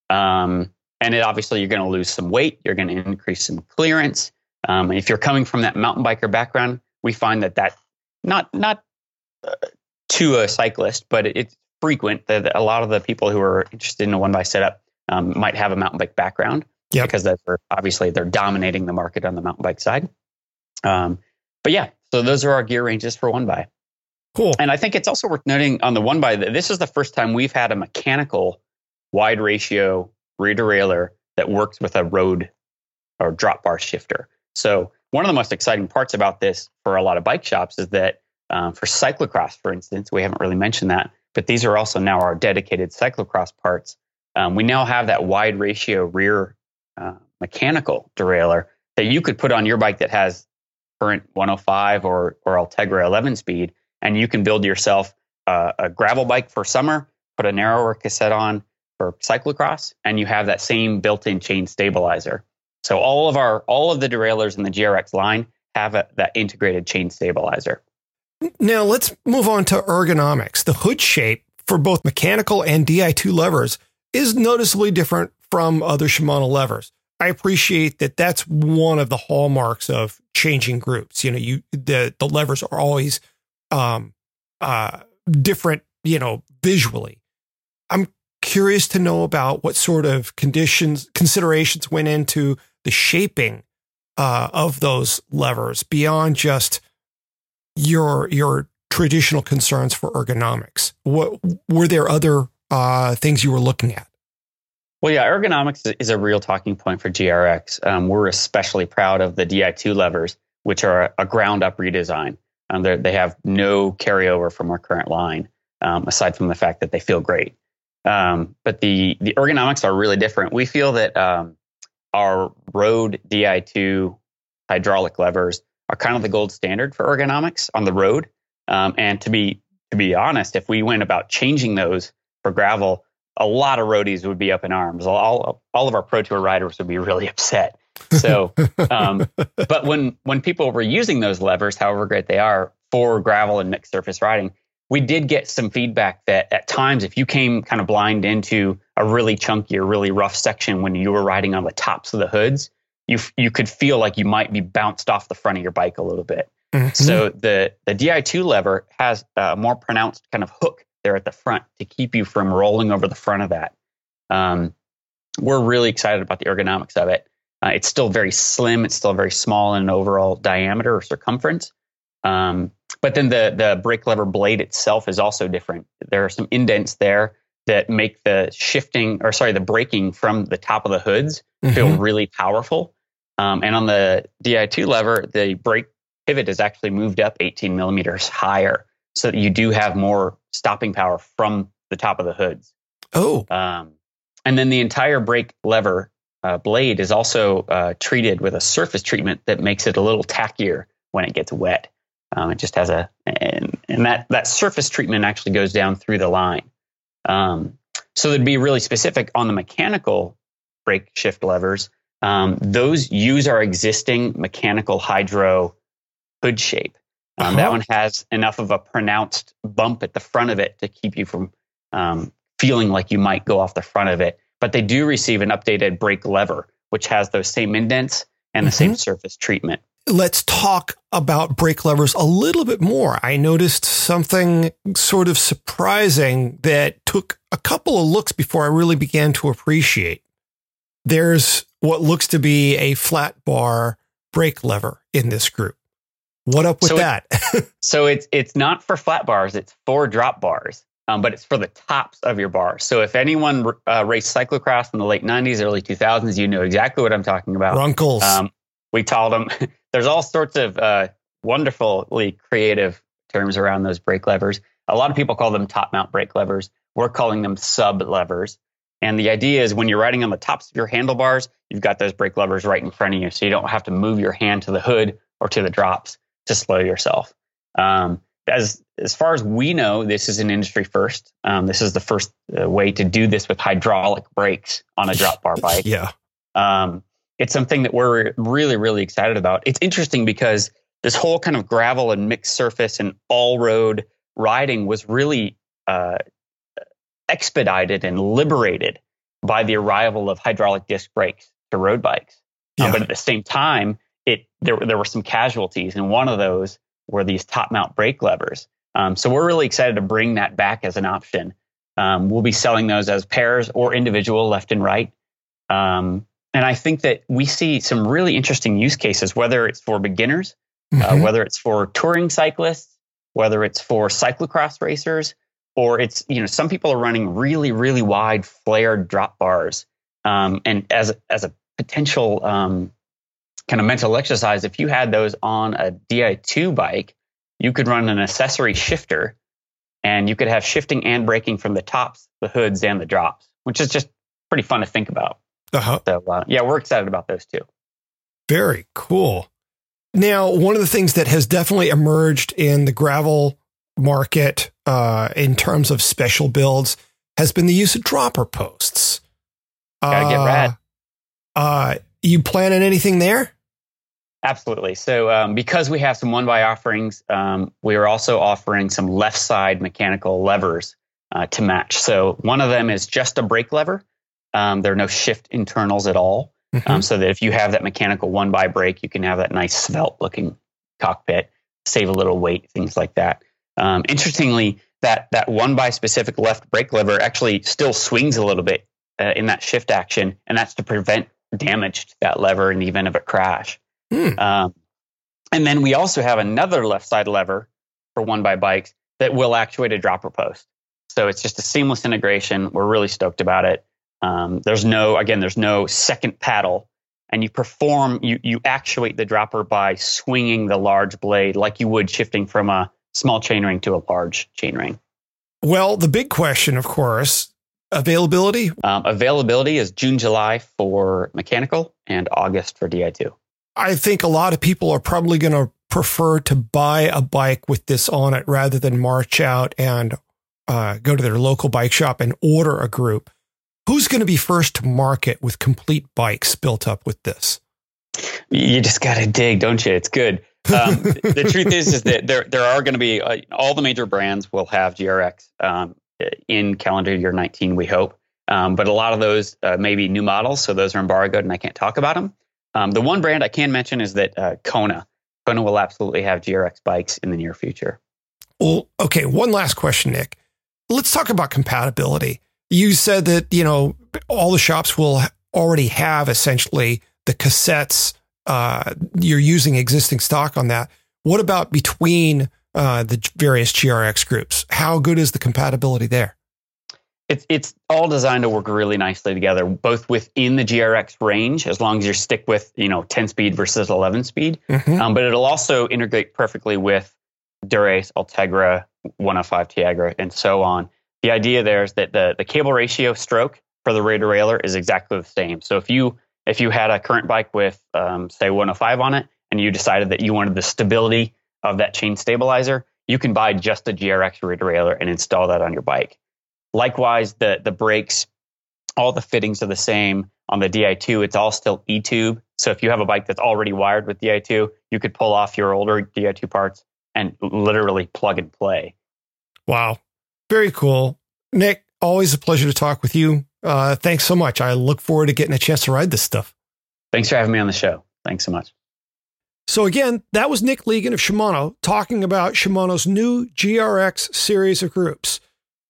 Um, and it, obviously, you're going to lose some weight. You're going to increase some clearance. Um, if you're coming from that mountain biker background, we find that that not not uh, to a cyclist, but it, it's frequent that that a lot of the people who are interested in a one by setup um, might have a mountain bike background Yep. because where obviously they're dominating the market on the mountain bike side. Um, but yeah, so those are our gear ranges for one by. Cool. And I think it's also worth noting on the one by that this is the first time we've had a mechanical wide ratio rear derailleur that works with a road or drop bar shifter. So one of the most exciting parts about this for a lot of bike shops is that um, for cyclocross, for instance, we haven't really mentioned that, but these are also now our dedicated cyclocross parts. Um, we now have that wide ratio rear uh, mechanical derailleur that you could put on your bike that has current 105 or or Ultegra 11 speed, and you can build yourself uh, a gravel bike for summer, put a narrower cassette on for cyclocross, and you have that same built-in chain stabilizer. So all of our all of the derailleurs in the GRX line have a, that integrated chain stabilizer. Now let's move on to ergonomics. The hood shape for both mechanical and Di2 levers is noticeably different from other Shimano levers. I appreciate that that's one of the hallmarks of changing groups. You know, you the the levers are always um uh different, you know, visually. I'm curious to know about what sort of conditions considerations went into the shaping uh, of those levers beyond just your your traditional concerns for ergonomics. What were there other uh, things you were looking at? Well, yeah, ergonomics is a real talking point for GRX. Um, we're especially proud of the Di2 levers, which are a ground up redesign. Um, they're- have no carryover from our current line, um, aside from the fact that they feel great. Um, but the, the ergonomics are really different. We feel that um, our road Di2 hydraulic levers are kind of the gold standard for ergonomics on the road. Um, and to be to be honest, if we went about changing those for gravel, a lot of roadies would be up in arms. All all of our pro tour riders would be really upset. So, um, but when when people were using those levers, however great they are for gravel and mixed surface riding, we did get some feedback that at times, if you came kind of blind into a really chunky or really rough section when you were riding on the tops of the hoods, you you could feel like you might be bounced off the front of your bike a little bit. Mhm. So the the Di2 lever has a more pronounced kind of hook there at the front to keep you from rolling over the front of that. Um, we're really excited about the ergonomics of it. Uh, it's still very slim. It's still very small in overall diameter or circumference. Um, but then the the brake lever blade itself is also different. There are some indents there that make the shifting or sorry the braking from the top of the hoods feel Mhm. really powerful. Um, and on the Di2 lever, the brake pivot is actually moved up 18 millimeters higher. So that you do have more stopping power from the top of the hoods. Oh, Um, and then the entire brake lever uh, blade is also uh, treated with a surface treatment that makes it a little tackier when it gets wet. Um, it just has a and, and that that surface treatment actually goes down through the line. Um, so to be really specific on the mechanical brake shift levers, um, those use our existing mechanical hydro hood shape. Um, That Uh-huh. one has enough of a pronounced bump at the front of it to keep you from um, feeling like you might go off the front of it. But they do receive an updated brake lever, which has those same indents and the same surface treatment. let's talk about brake levers a little bit more. I noticed something sort of surprising that took a couple of looks before I really began to appreciate. There's what looks to be a flat bar brake lever in this group. What up with So it- that? So it's it's not for flat bars; it's for drop bars, um, but it's for the tops of your bars. So if anyone uh, raced cyclocross in the late '90s, early 2000s, you know exactly what I'm talking about. Runkels. Um, we called them. there's all sorts of uh, wonderfully creative terms around those brake levers. A lot of people call them top mount brake levers. We're calling them sub levers. And the idea is when you're riding on the tops of your handlebars, you've got those brake levers right in front of you, so you don't have to move your hand to the hood or to the drops to slow yourself. Um, as as far as we know, this is an industry first. Um, this is the first uh, way to do this with hydraulic brakes on a drop bar bike yeah. um, it's something that we're really, really excited about. It's interesting because this whole kind of gravel and mixed surface and all road riding was really uh, expedited and liberated by the arrival of hydraulic disc brakes to road bikes. Uh, Yeah. but at the same time, it there there were some casualties, and one of those were these top mount brake levers. Um, so we're really excited to bring that back as an option. Um, we'll be selling those as pairs or individual, left and right. Um, and I think that we see some really interesting use cases, whether it's for beginners, uh, Mhm. whether it's for touring cyclists, whether it's for cyclocross racers, or it's you know some people are running really really wide flared drop bars. Um, and as as a potential um, kind of mental exercise, if you had those on a Di2 bike, you could run an accessory shifter, and you could have shifting and braking from the tops, the hoods, and the drops, which is just pretty fun to think about. Uh-huh. So uh, yeah, we're excited about those too. Very cool. Now, one of the things that has definitely emerged in the gravel market uh, in terms of special builds has been the use of dropper posts. Gotta get Uh, rad. Uh, you planning anything there? Absolutely. So um, because we have some one by offerings, um, we are also offering some left side mechanical levers uh, to match. So one of them is just a brake lever. Um, there are no shift internals at all. Um, so that if you have that mechanical one by brake, you can have that nice svelte looking cockpit, save a little weight, things like that. Um, interestingly, that that one by specific left brake lever actually still swings a little bit uh, in that shift action, and that's to prevent damage to that lever in the event of a crash. Hmm. Um, and then we also have another left side lever for one by bikes that will actuate a dropper post. So it's just a seamless integration. We're really stoked about it. Um, there's no, again, there's no second paddle, and you perform, you you actuate the dropper by swinging the large blade like you would shifting from a small chainring to a large chainring. Well, the big question, of course, availability. Um, availability is June, July for mechanical, and August for Di2. I think a lot of people are probably going to prefer to buy a bike with this on it rather than march out and uh, go to their local bike shop and order a group. Who's going to be first to market with complete bikes built up with this? You just got to dig, don't you? It's good. Um, the truth is, is that there there are going to be uh, all the major brands will have GRX um, in calendar year 19. We hope, um, but a lot of those uh, may be new models, so those are embargoed, and I can't talk about them. Um, the one brand I can mention is that uh, Kona. Kona will absolutely have GRX bikes in the near future. Well, okay. One last question, Nick. Let's talk about compatibility. You said that, you know, all the shops will already have essentially the cassettes. Uh, you're using existing stock on that. What about between uh, the various GRX groups? How good is the compatibility there? It's it's all designed to work really nicely together, both within the GRX range, as long as you stick with you know 10 speed versus 11 speed. Mhm. Um, but it'll also integrate perfectly with Dura-Ace, Ultegra, 105 Tiagra, and so on. The idea there is that the, the cable ratio stroke for the rear derailleur is exactly the same. So if you if you had a current bike with um, say 105 on it and you decided that you wanted the stability of that chain stabilizer, you can buy just a GRX rear derailleur and install that on your bike. Likewise, the the brakes, all the fittings are the same on the Di2. It's all still E-tube. So if you have a bike that's already wired with Di2, you could pull off your older Di2 parts and literally plug and play. Wow. Very cool. Nick, always a pleasure to talk with you. Uh, thanks so much. I look forward to getting a chance to ride this stuff. Thanks for having me on the show. Thanks so much. So again, that was Nick Legan of Shimano talking about Shimano's new GRX series of groups.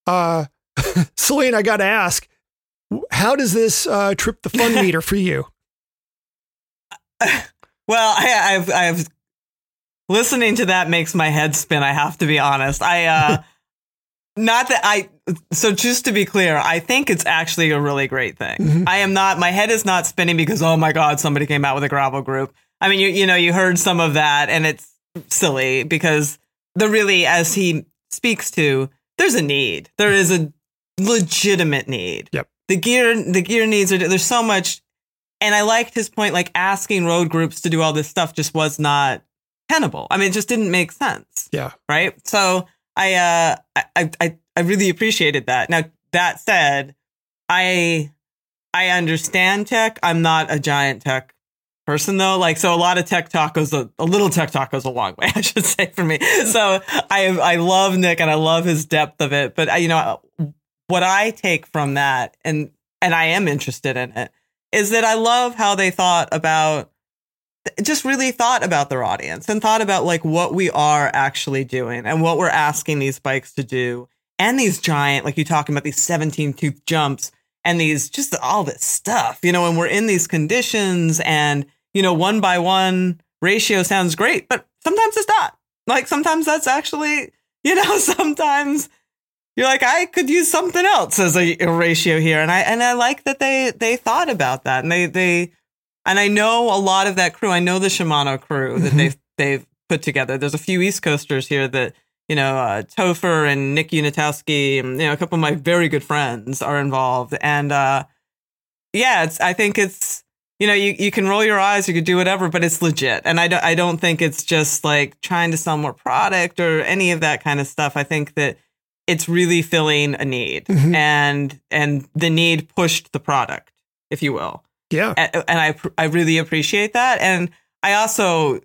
Uh, Selene, I got to ask, how does this uh, trip the fun meter for you? Well, I, I've, I've listening to that makes my head spin. I have to be honest. I, uh, not that I, so just to be clear, I think it's actually a really great thing. Mhm. I am not, my head is not spinning because, oh my God, somebody came out with a gravel group. I mean, you, you know, you heard some of that and it's silly because the really, as he speaks to, there's a need. There is a legitimate need. Yep. The gear, the gear needs are, there's so much. And I liked his point, like asking road groups to do all this stuff just was not tenable. I mean, it just didn't make sense Yeah. right? So I uh I I I really appreciated that. Now that said, I I understand tech. I'm not a giant tech person though. Like so a lot of tech talk goes a, a little tech talk goes a long way, I should say for me. So I I love Nick and I love his depth of it, but I, you know what I take from that and and I am interested in it is that I love how they thought about just really thought about their audience and thought about like what we are actually doing and what we're asking these bikes to do and these giant like you talking about these 17 tooth jumps and these just all this stuff you know and we're in these conditions and you know one by one ratio sounds great but sometimes it's not. Like sometimes that's actually you know sometimes you're like I could use something else as a, a ratio here and I and I like that they they thought about that and they they and I know a lot of that crew. I know the Shimano crew that Mhm. they've they've put together. There's a few East Coasters here that you know uh, Topher and Nick Unitowski, and you know a couple of my very good friends are involved. And uh, yeah, it's I think it's you know you you can roll your eyes, you could do whatever, but it's legit. And I don't I don't think it's just like trying to sell more product or any of that kind of stuff. I think that it's really filling a need, Mhm. and and the need pushed the product, if you will Yeah. a- and I I really appreciate that. And I also,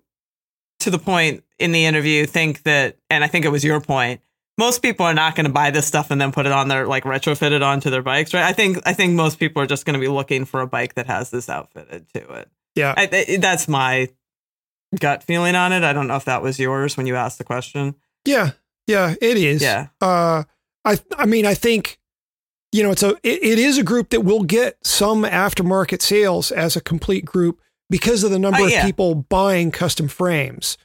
to the point in the interview, think that, and I think it was your point. Most people are not going to buy this stuff and then put it on their like retrofit it onto their bikes, right? I think I think most people are just going to be looking for a bike that has this outfitted to it. Yeah. I, I- that's my gut feeling on it. I don't know if that was yours when you asked the question. Yeah. Yeah. It is. Yeah. Uh, I, I mean, I think, you know, it's a, it, it is a group that will get some aftermarket sales as a complete group because of the number Uh, of people buying custom frames.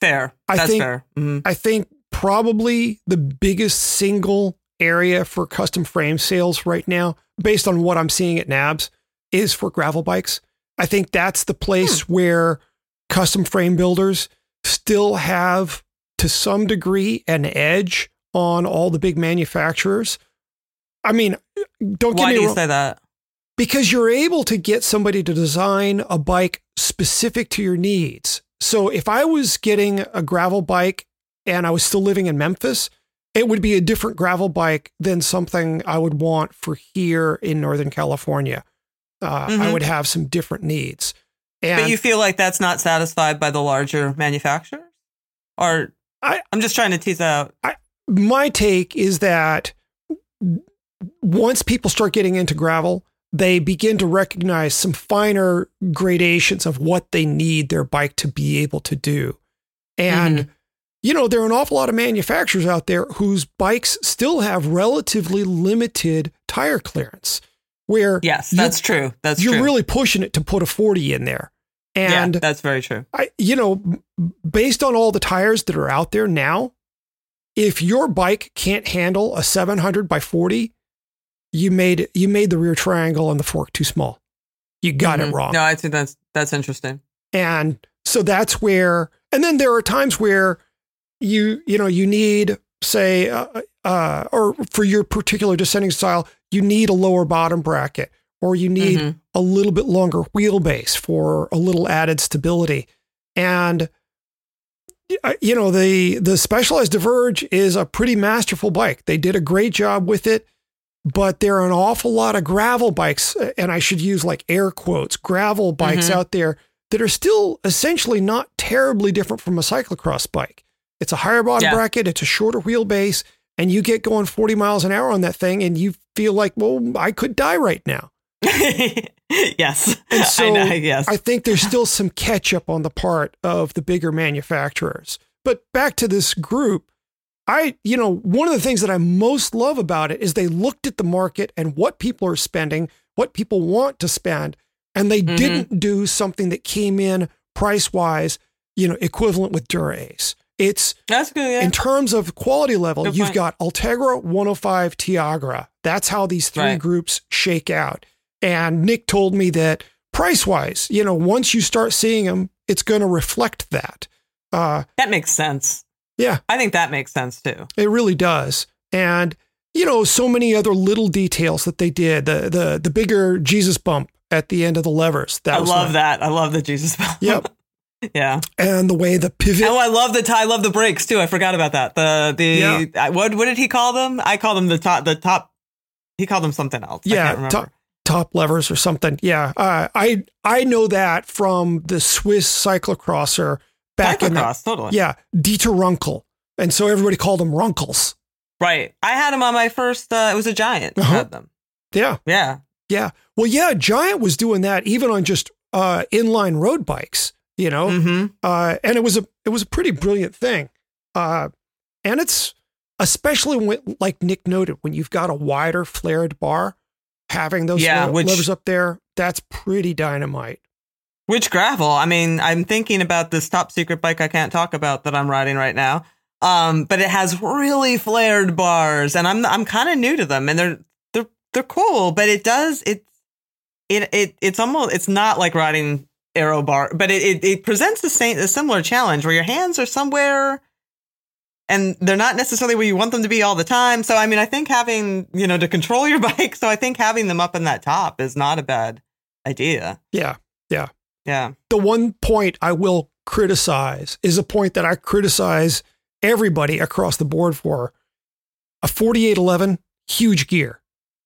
Fair. I that's think- fair. Mhm. I think probably the biggest single area for custom frame sales right now, based on what I'm seeing at NAHBS, is for gravel bikes. I think that's the place where custom frame builders still have, to some degree, an edge on all the big manufacturers. I mean, don't get me Why do you wrong say that? because you're able to get somebody to design a bike specific to your needs. So if I was getting a gravel bike and I was still living in Memphis, it would be a different gravel bike than something I would want for here in Northern California. Uh, I Mhm. would have some different needs. And But you feel like that's not satisfied by the larger manufacturers? Or I- I'm just trying to tease out. my take is that once people start getting into gravel, they begin to recognize some finer gradations of what they need their bike to be able to do. And, mm-hmm. you know, there are an awful lot of manufacturers out there whose bikes still have relatively limited tire clearance, where Yes, that's true. That's true. you're true. really pushing it to put a 40 in there. And yeah, that's very true. I, you know, based on all the tires that are out there now, if your bike can't handle a 700 by 40, you made you made the rear triangle and the fork too small. You got Mhm. it wrong. No, I think that's that's interesting. And so that's where, and then there are times where you you know you need say uh, uh, or for your particular descending style you need a lower bottom bracket or you need Mhm. a little bit longer wheelbase for a little added stability and uh, you know the the specialized diverge is a pretty masterful bike they did a great job with it but there are an awful lot of gravel bikes uh, and i should use like air quotes gravel bikes Mhm. out there that are still essentially not terribly different from a cyclocross bike it's a higher bottom Yeah. bracket it's a shorter wheelbase and you get going 40 miles an hour on that thing and you feel like well i could die right now yes. And so I know, yes. I think there's still some catch up on the part of the bigger manufacturers. But back to this group, I, you know, one of the things that I most love about it is they looked at the market and what people are spending, what people want to spend, and they Mhm. didn't do something that came in price wise, you know, equivalent with Dura-Ace. It's That's good. Yeah. in terms of quality level, Good you've point. got Ultegra 105 Tiagra. That's how these three Right. groups shake out. And Nick told me that price wise, you know, once you start seeing them, it's going to reflect that. Uh, that makes sense. Yeah. I think that makes sense too. it really does. And, you know, so many other little details that they did. The the the bigger Jesus bump at the end of the levers. That I love nice. that. I love the Jesus bump. Yep. yeah. And the way the pivot. Oh, I love the t- I love the brakes too. I forgot about that. The the Yeah. What what did he call them? I call them the top the top. He called them something else. I Yeah, can't remember. top- top levers or something. Yeah, uh, I I know that from the Swiss cyclocrosser back in the Cyclocross, totally. yeah Dieter Runkel, and so everybody called them Runkels. Right. I had them on my first. Uh, it was a giant. I Uh-huh. had them. Yeah, Yeah. yeah. Well, yeah, Giant was doing that even on just uh, inline road bikes. You know, Mm-hmm. uh, and it was a it was a pretty brilliant thing. Uh, and it's especially when, like Nick noted, when you've got a wider flared bar, having those Yeah, which- levers up there, that's pretty dynamite. Which gravel? I mean, I'm thinking about this top secret bike I can't talk about that I'm riding right now. Um, but it has really flared bars, and I'm I'm kind of new to them, and they're they're they're cool. But it does it it it it's almost it's not like riding aero bar, but it it, it presents the same a similar challenge where your hands are somewhere. And they're not necessarily where you want them to be all the time. So, I mean, I think having, you know, to control your bike. So, I think having them up in that top is not a bad idea. Yeah. Yeah. Yeah. The one point I will criticize is a point that I criticize everybody across the board for. A 4811, huge gear.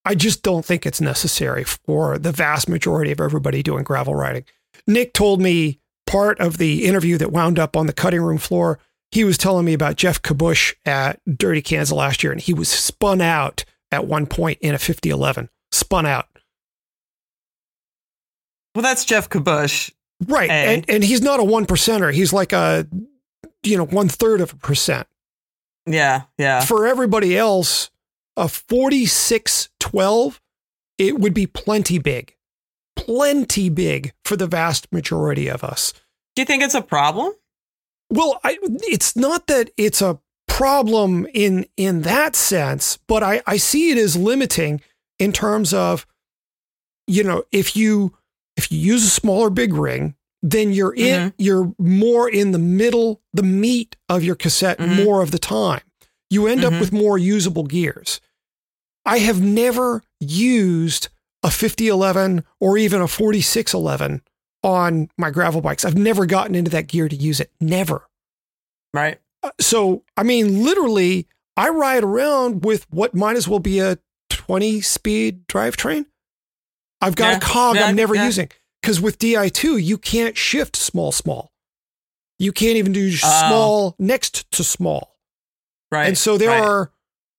I just don't think it's necessary for the vast majority of everybody doing gravel riding. Nick told me part of the interview that wound up on the cutting room floor. He was telling me about Geoff Kabush at Dirty Kanza last year, and he was spun out at one point in a 5011. Spun out. Well, that's Geoff Kabush. Right. A. And and he's not a one percenter. He's like a you know, one third of a percent. Yeah, yeah. For everybody else, a 4612, it would be plenty big. Plenty big for the vast majority of us. Do you think it's a problem? Well, I, it's not that it's a problem in in that sense, but I, I see it as limiting in terms of, you know, if you if you use a smaller big ring, then you're in you're more in the middle, the meat of your cassette Mhm. more of the time. You end Mhm. up with more usable gears. I have never used a 5011 or even a 4611 on my gravel bikes. I've never gotten into that gear to use it. Never. Right. Uh, So, I mean, literally, I ride around with what might as well be a 20 speed drivetrain. I've got Yeah. a cog Yeah, I'm never yeah. using because with DI2, you can't shift small, small. You can't even do Oh. small next to small. Right. And so there right. are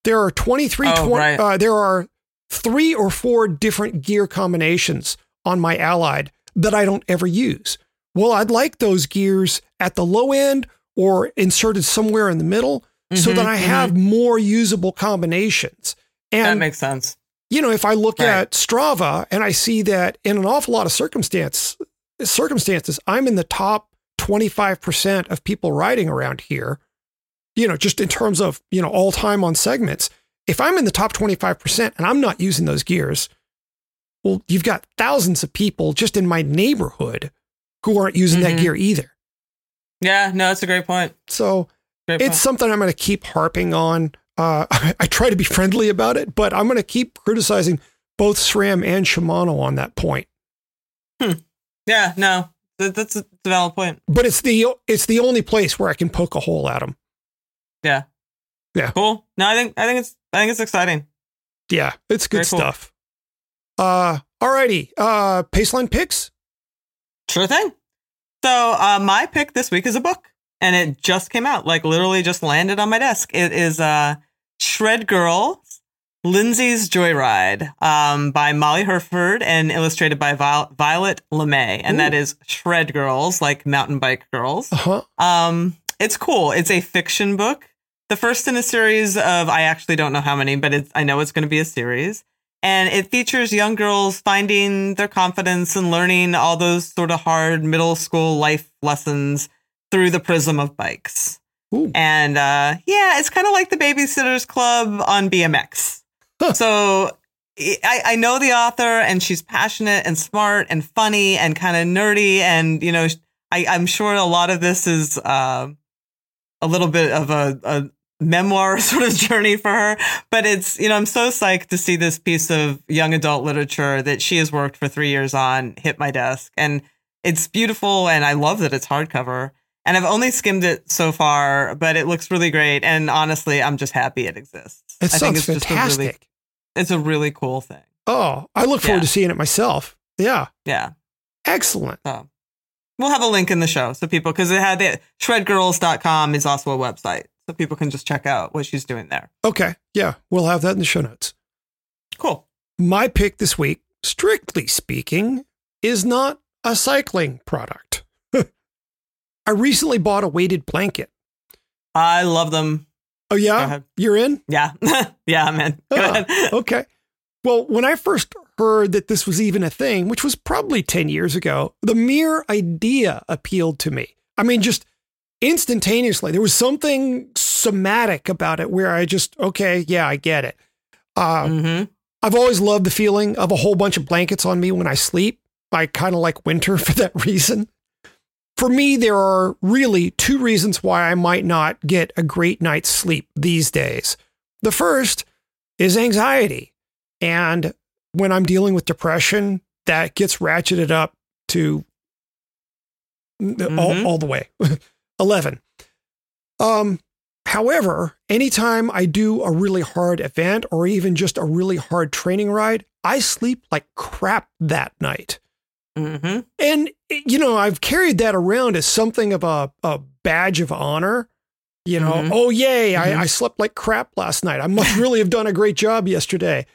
there are 23 Oh, 20 right. uh, there are three or four different gear combinations on my Allied that I don't ever use. Well, I'd like those gears at the low end or inserted somewhere in the middle so Mhm, that I mhm. have more usable combinations. And that makes sense. you know, if I look Right. at Strava and I see that in an awful lot of circumstance circumstances, I'm in the top 25% of people riding around here, you know, just in terms of, you know, all time on segments. If I'm in the top 25% and I'm not using those gears, well, you've got thousands of people just in my neighborhood who aren't using that Mhm. gear either. Yeah, no, that's a great point. So Great it's point. something I'm going to keep harping on. Uh, I, try to be friendly about it, but I'm going to keep criticizing both SRAM and Shimano on that point. Hmm. yeah, no, that, that's a valid point. But it's the it's the only place where I can poke a hole at them. Yeah. Yeah. Cool. No, I think I think it's I think it's exciting. Yeah, it's good Very cool. Uh, alrighty. Uh, Paceline picks. Sure thing. So uh, my pick this week is a book, and it just came out, like literally just landed on my desk. It is uh, Shred Girls, Lindsay's Joyride, um, by Molly Hurford and illustrated by Viol- Violet LeMay, and Ooh. that is Shred Girls, like mountain bike girls. Uh huh. Um, it's cool. It's a fiction book. The first in a series of I actually don't know how many, but it's I know it's going to be a series. And it features young girls finding their confidence and learning all those sort of hard middle school life lessons through the prism of bikes. Ooh. And uh, yeah, it's kind of like the Babysitters Club on BMX. Huh. So I, I know the author, and she's passionate and smart and funny and kind of nerdy. And, you know, I, I'm sure a lot of this is uh, a little bit of a, a memoir sort of journey for her. But it's, you know, I'm so psyched to see this piece of young adult literature that she has worked for three years on hit my desk. And it's beautiful, and I love that it's hardcover. And I've only skimmed it so far, but it looks really great. And honestly, I'm just happy it exists. It I sounds just a really, fantastic. it's a really cool thing. oh, I look forward Yeah. to seeing it myself. Yeah, Yeah. excellent. So we'll have a link in the show so people, because it had the shredgirls.com is also a website. So people can just check out what she's doing there. Okay, yeah, we'll have that in the show notes. Cool. My pick this week, strictly speaking, is not a cycling product. I recently bought a weighted blanket. I love them. Oh yeah, you're in. Yeah. yeah, man. Go Ah, ahead. Okay. Well, when I first heard that this was even a thing, which was probably 10 years ago, the mere idea appealed to me. I mean, just instantaneously, there was something somatic about it where I just, okay, yeah, I get it. Uh, hmm I've always loved the feeling of a whole bunch of blankets on me when I sleep. I kind of like winter for that reason. For me, there are really two reasons why I might not get a great night's sleep these days. The first is anxiety. And when I'm dealing with depression, that gets ratcheted up to all, Mhm. all the way 11. Um, however, anytime I do a really hard event or even just a really hard training ride, I sleep like crap that night. hmm And, you know, I've carried that around as something of a, a badge of honor. You know, Mhm. oh, yay, Mhm. I, I slept like crap last night. I must really have done a great job yesterday.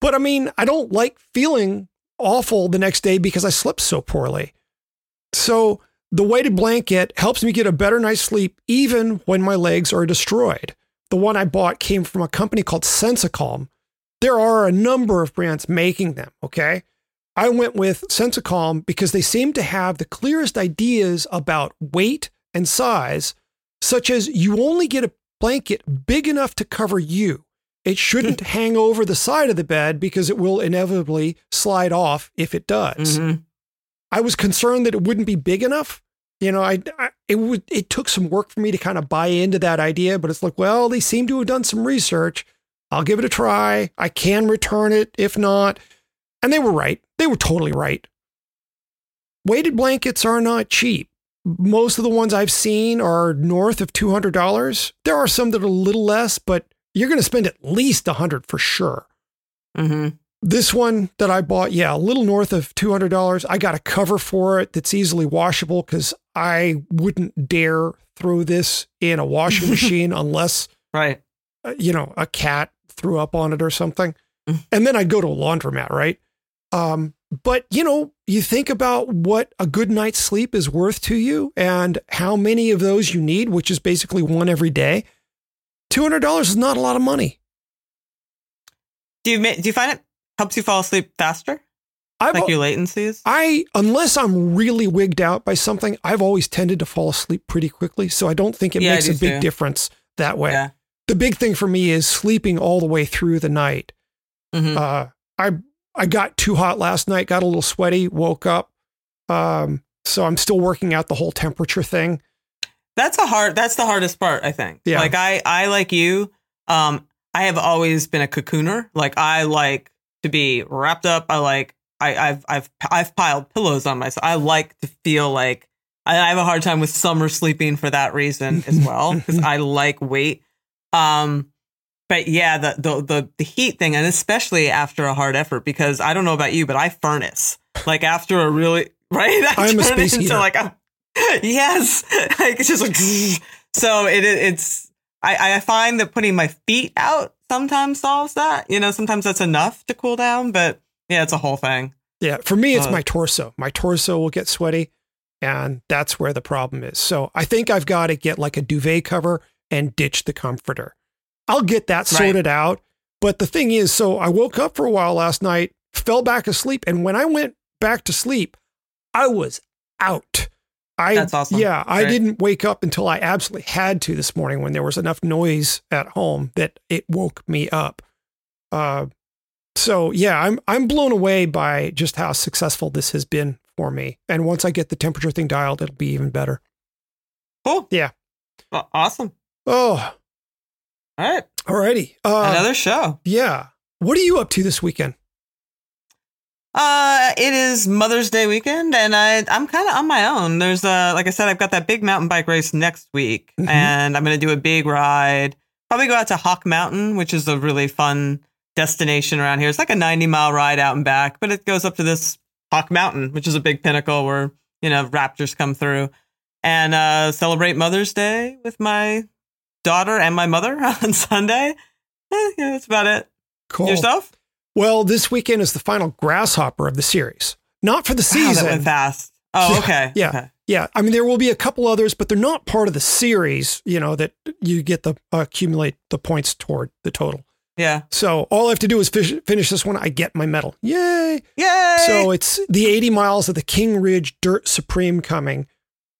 But I mean, I don't like feeling awful the next day because I slept so poorly. So the weighted blanket helps me get a better night's sleep even when my legs are destroyed. The one I bought came from a company called SensaCalm. There are a number of brands making them, okay? I went with SensaCalm because they seem to have the clearest ideas about weight and size, such as you only get a blanket big enough to cover you. It shouldn't hang over the side of the bed because it will inevitably slide off if it does. hmm I was concerned that it wouldn't be big enough. You know, I, I it would it took some work for me to kind of buy into that idea, but it's like, well, they seem to have done some research. I'll give it a try. I can return it if not. And they were right. They were totally right. Weighted blankets are not cheap. Most of the ones I've seen are north of $200. There are some that are a little less, but you're going to spend at least 100 for sure. hmm This one that I bought, yeah, a little north of $200. I got a cover for it that's easily washable because I wouldn't dare throw this in a washing machine unless, Right. uh, you know, a cat threw up on it or something. Mm. And then I'd go to a laundromat, right? Um, but, you know, you think about what a good night's sleep is worth to you and how many of those you need, which is basically one every day. $200 is not a lot of money. Do you do you find it helps you fall asleep faster? I've, Like your latencies? I, unless I'm really wigged out by something, I've always tended to fall asleep pretty quickly. So I don't think it Yeah, makes a big too. difference that way. Yeah. The big thing for me is sleeping all the way through the night. hmm Uh, I I got too hot last night, got a little sweaty, woke up. Um, so I'm still working out the whole temperature thing. That's a hard. That's the hardest part, I think. Yeah. Like I, I like you. Um, I have always been a cocooner. Like I like to be wrapped up. I like. I, I've I've I've piled pillows on myself. I like to feel like I, I have a hard time with summer sleeping for that reason as well because I like weight. Um, but yeah, the, the the the heat thing, and especially after a hard effort, because I don't know about you, but I furnace like after a really right. I I'm a space into heater. like a yes, like it's just like so. It it's I I find that putting my feet out sometimes solves that. You know, sometimes that's enough to cool down, but yeah, it's a whole thing. Yeah, for me, it's Uh, my torso. My torso will get sweaty, and that's where the problem is. So I think I've got to get like a duvet cover and ditch the comforter. I'll get that Right. sorted out. But the thing is, so I woke up for a while last night, fell back asleep, and when I went back to sleep, I was out. I, That's awesome. Yeah, I Right. didn't wake up until I absolutely had to this morning when there was enough noise at home that it woke me up. Uh, so yeah, I'm I'm blown away by just how successful this has been for me. And once I get the temperature thing dialed, it'll be even better. Cool. Yeah. Well, awesome. Oh, All right, alrighty. Uh, another show. yeah. What are you up to this weekend? Uh, it is Mother's Day weekend, and I I'm kind of on my own. There's uh, like I said, I've got that big mountain bike race next week, Mhm. and I'm gonna do a big ride. Probably go out to Hawk Mountain, which is a really fun destination around here. It's like a 90 mile ride out and back, but it goes up to this Hawk Mountain, which is a big pinnacle where you know raptors come through, and uh, celebrate Mother's Day with my daughter and my mother on Sunday. Eh, yeah, that's about it. Cool. Yourself? Well, this weekend is the final grasshopper of the series. Not for the Wow, that season. went fast. Oh, Yeah, okay. yeah. Okay. Yeah, I mean there will be a couple others, but they're not part of the series. You know that you get the accumulate the points toward the total. Yeah. So all I have to do is fish, finish this one. I get my medal. Yay! Yay! So it's the 80 miles of the King Ridge Dirt Supreme coming.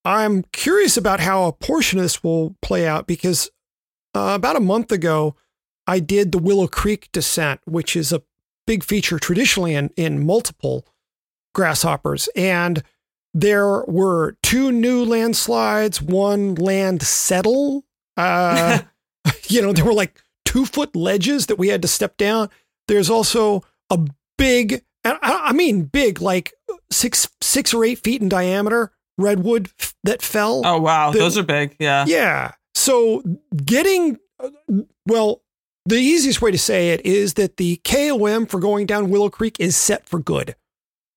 I'm curious about how a portion of this will play out because uh, about a month ago, I did the Willow Creek descent, which is a big feature traditionally in, in multiple grasshoppers. And there were two new landslides, one land settle. Uh, you know, there were like two foot ledges that we had to step down. There's also a big, and I I mean big, like six six or eight feet in diameter redwood f- that fell. oh wow, the- those are big. Yeah. Yeah. So getting, uh, well, the easiest way to say it is that the KOM for going down Willow Creek is set for good.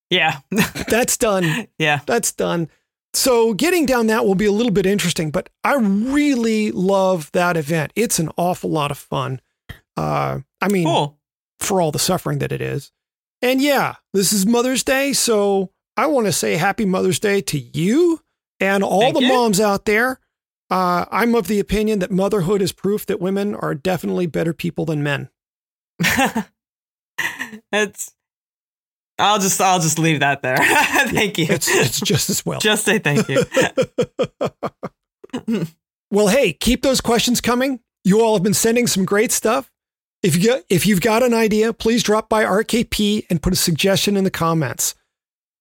Yeah. That's done. yeah. That's done. So getting down that will be a little bit interesting, but I really love that event. It's an awful lot of fun. Uh, I mean, Cool. for all the suffering that it is. And yeah, this is Mother's Day. So I want to say happy Mother's Day to you and all Thank the you. moms out there. Uh, I'm of the opinion that motherhood is proof that women are definitely better people than men. it's. I'll just I'll just leave that there. thank you. It's, it's just as well. just say thank you. well, hey, keep those questions coming. You all have been sending some great stuff. If you get, if you've got an idea, please drop by RKP and put a suggestion in the comments.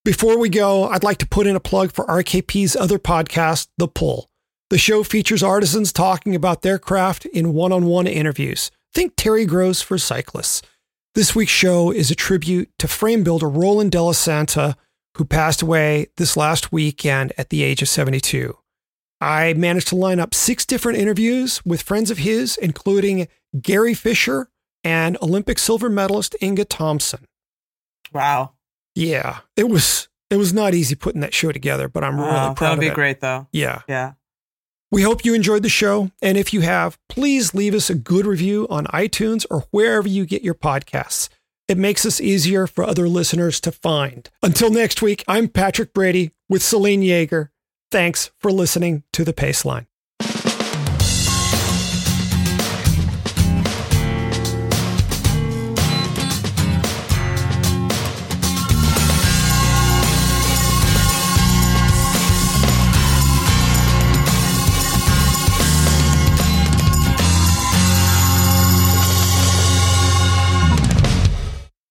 Before we go, I'd like to put in a plug for RKP's other podcast, The Pull. The show features artisans talking about their craft in one-on-one interviews. Think Terry Gross for cyclists. This week's show is a tribute to frame builder Roland Della Santa, who passed away this last weekend at the age of 72. I managed to line up six different interviews with friends of his, including Gary Fisher and Olympic silver medalist Inga Thompson. Wow. Yeah, it was it was not easy putting that show together, but I'm really proud That would be it. great though. Yeah. Yeah. We hope you enjoyed the show, and if you have, please leave us a good review on iTunes or wherever you get your podcasts. It makes us easier for other listeners to find. Until next week, I'm Patrick Brady with Selene Yeager. Thanks for listening to The Paceline.